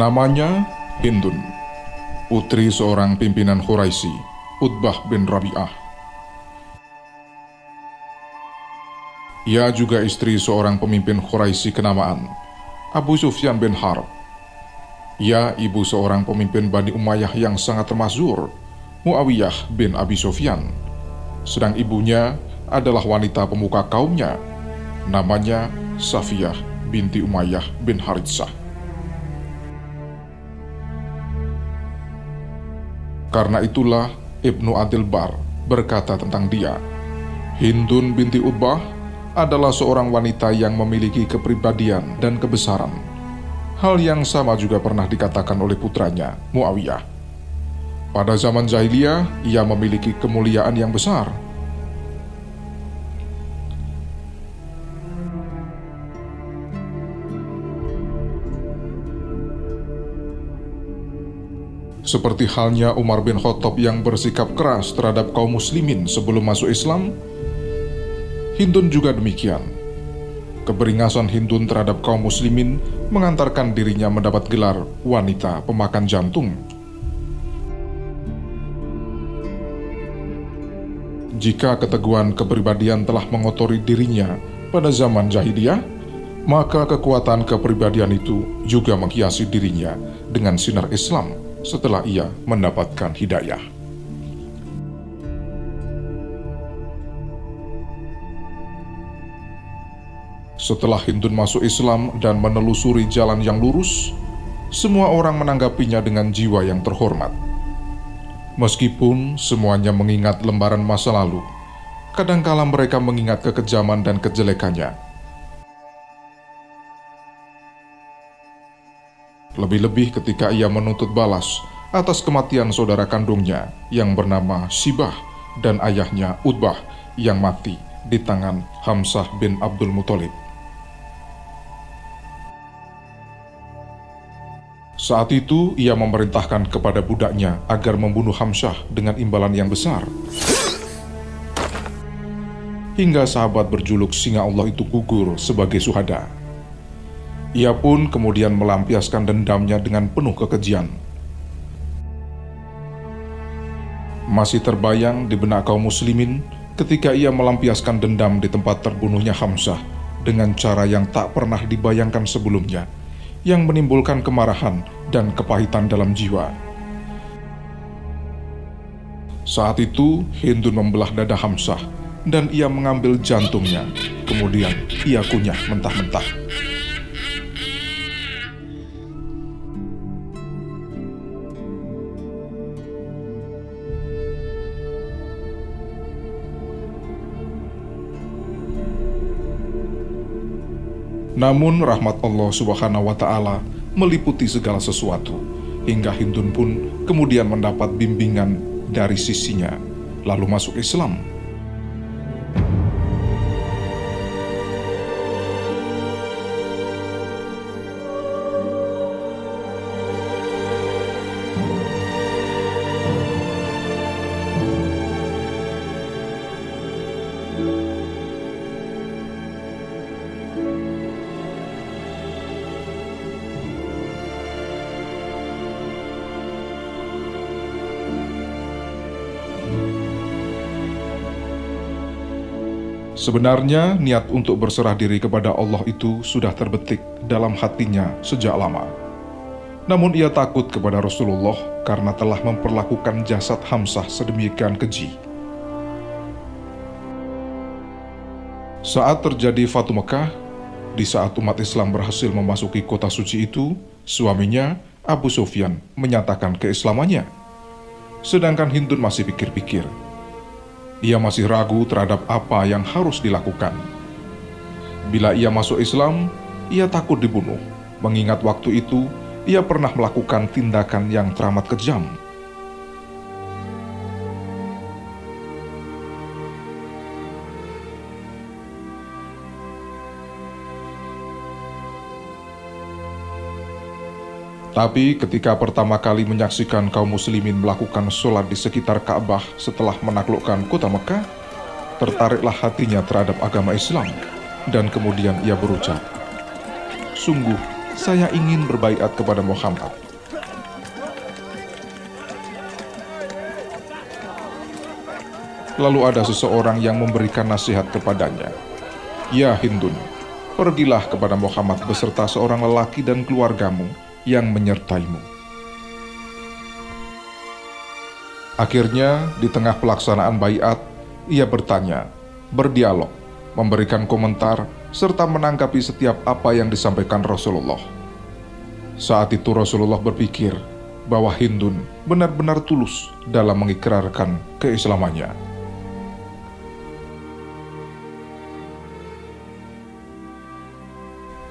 Namanya Hindun, putri seorang pimpinan Quraisy, Utbah bin Rabi'ah. Ia juga istri seorang pemimpin Quraisy kenamaan, Abu Sufyan bin Harb. Ia ibu seorang pemimpin Bani Umayyah yang sangat termasyhur, Muawiyah bin Abi Sufyan. Sedang ibunya adalah wanita pemuka kaumnya, namanya Safiyah binti Umayyah bin Haritsah. Karena itulah Ibnu Adil Bar berkata tentang dia, Hindun binti Ubah adalah seorang wanita yang memiliki kepribadian dan kebesaran. Hal yang sama juga pernah dikatakan oleh putranya, Muawiyah. Pada zaman jahiliyah, ia memiliki kemuliaan yang besar. Seperti halnya Umar bin Khattab yang bersikap keras terhadap kaum muslimin sebelum masuk Islam, Hindun juga demikian. Keberingasan Hindun terhadap kaum muslimin mengantarkan dirinya mendapat gelar wanita pemakan jantung. Jika keteguhan kepribadian telah mengotori dirinya pada zaman jahiliyah, maka kekuatan kepribadian itu juga menghiasi dirinya dengan sinar Islam setelah ia mendapatkan hidayah. Setelah Hindun masuk Islam dan menelusuri jalan yang lurus, semua orang menanggapinya dengan jiwa yang terhormat. Meskipun semuanya mengingat lembaran masa lalu, kadangkala mereka mengingat kekejaman dan kejelekannya Lebih-lebih ketika ia menuntut balas atas kematian saudara kandungnya yang bernama Sibah dan ayahnya Utbah yang mati di tangan Hamzah bin Abdul Muthalib. Saat itu ia memerintahkan kepada budaknya agar membunuh Hamzah dengan imbalan yang besar. Hingga sahabat berjuluk singa Allah itu gugur sebagai suhada. Ia pun kemudian melampiaskan dendamnya dengan penuh kekejian. Masih terbayang di benak kaum muslimin ketika ia melampiaskan dendam di tempat terbunuhnya Hamzah dengan cara yang tak pernah dibayangkan sebelumnya, yang menimbulkan kemarahan dan kepahitan dalam jiwa. Saat itu, Hindun membelah dada Hamzah dan ia mengambil jantungnya. Kemudian ia kunyah mentah-mentah. Namun rahmat Allah Subhanahu wa taala meliputi segala sesuatu hingga Hindun pun kemudian mendapat bimbingan dari sisinya lalu masuk Islam Sebenarnya, niat untuk berserah diri kepada Allah itu sudah terbetik dalam hatinya sejak lama. Namun ia takut kepada Rasulullah karena telah memperlakukan jasad Hamzah sedemikian keji. Saat terjadi Fatu Mekah, di saat umat Islam berhasil memasuki kota suci itu, suaminya Abu Sufyan menyatakan keislamannya. Sedangkan Hindun masih pikir-pikir, ia masih ragu terhadap apa yang harus dilakukan. Bila ia masuk Islam, ia takut dibunuh, mengingat waktu itu ia pernah melakukan tindakan yang teramat kejam. Tapi ketika pertama kali menyaksikan kaum muslimin melakukan sholat di sekitar Ka'bah setelah menaklukkan kota Mekah, tertariklah hatinya terhadap agama Islam dan kemudian ia berucap, Sungguh saya ingin berbaiat kepada Muhammad. Lalu ada seseorang yang memberikan nasihat kepadanya. Ya Hindun, pergilah kepada Muhammad beserta seorang lelaki dan keluargamu yang menyertaimu. Akhirnya, di tengah pelaksanaan bayat, ia bertanya, berdialog, memberikan komentar, serta menanggapi setiap apa yang disampaikan Rasulullah. Saat itu Rasulullah berpikir bahwa Hindun benar-benar tulus dalam mengikrarkan keislamannya.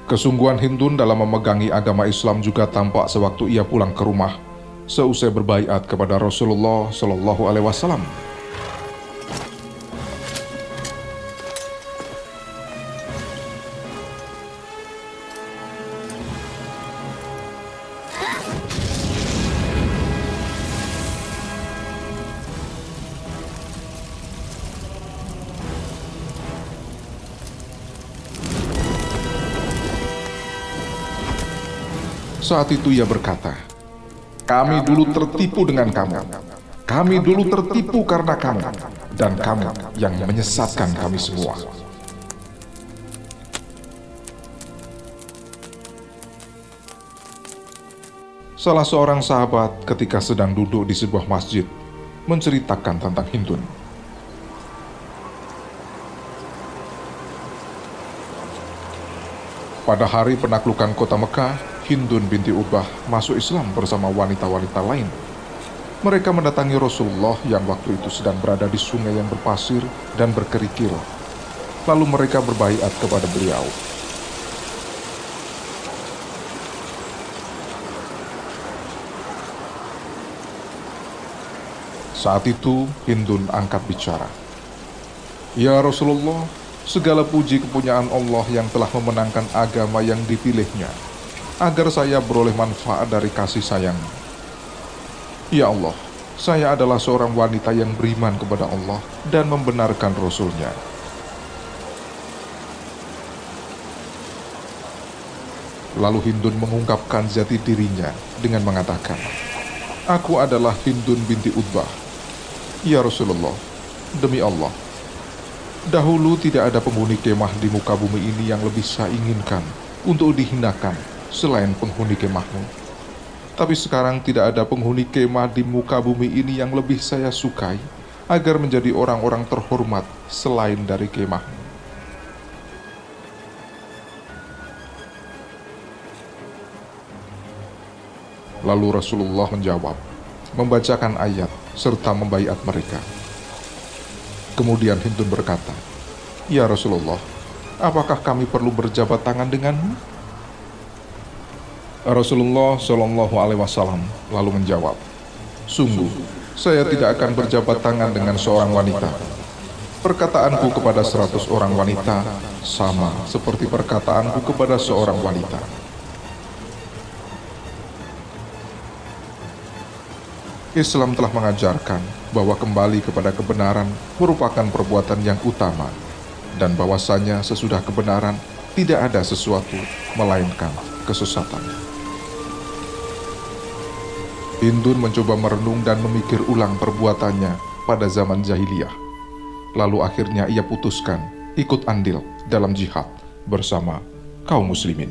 Kesungguhan Hindun dalam memegangi agama Islam juga tampak sewaktu ia pulang ke rumah seusai berbaiat kepada Rasulullah Shallallahu Alaihi Wasallam. Saat itu ia berkata, "Kami dulu tertipu dengan kamu. Kami dulu tertipu karena kamu, dan kamu yang menyesatkan kami semua." Salah seorang sahabat ketika sedang duduk di sebuah masjid menceritakan tentang Hindun. Pada hari penaklukan kota Mekah, Hindun binti Ubah masuk Islam bersama wanita-wanita lain. Mereka mendatangi Rasulullah yang waktu itu sedang berada di sungai yang berpasir dan berkerikil. Lalu mereka berbaiat kepada beliau. Saat itu Hindun angkat bicara. Ya Rasulullah, segala puji kepunyaan Allah yang telah memenangkan agama yang dipilihnya agar saya beroleh manfaat dari kasih sayang. Ya Allah, saya adalah seorang wanita yang beriman kepada Allah dan membenarkan Rasulnya. Lalu Hindun mengungkapkan jati dirinya dengan mengatakan, Aku adalah Hindun binti Utbah. Ya Rasulullah, demi Allah, dahulu tidak ada penghuni kemah di muka bumi ini yang lebih saya inginkan untuk dihinakan selain penghuni kemahmu. Tapi sekarang tidak ada penghuni kemah di muka bumi ini yang lebih saya sukai, agar menjadi orang-orang terhormat selain dari kemahmu. Lalu Rasulullah menjawab, membacakan ayat serta membaiat mereka. Kemudian Hindun berkata, Ya Rasulullah, apakah kami perlu berjabat tangan denganmu? Rasulullah Shallallahu Alaihi Wasallam lalu menjawab, "Sungguh, saya tidak akan berjabat tangan dengan seorang wanita. Perkataanku kepada seratus orang wanita sama seperti perkataanku kepada seorang wanita." Islam telah mengajarkan bahwa kembali kepada kebenaran merupakan perbuatan yang utama dan bahwasanya sesudah kebenaran tidak ada sesuatu melainkan kesesatan. Hindun mencoba merenung dan memikir ulang perbuatannya pada zaman jahiliyah. Lalu akhirnya ia putuskan ikut andil dalam jihad bersama kaum muslimin.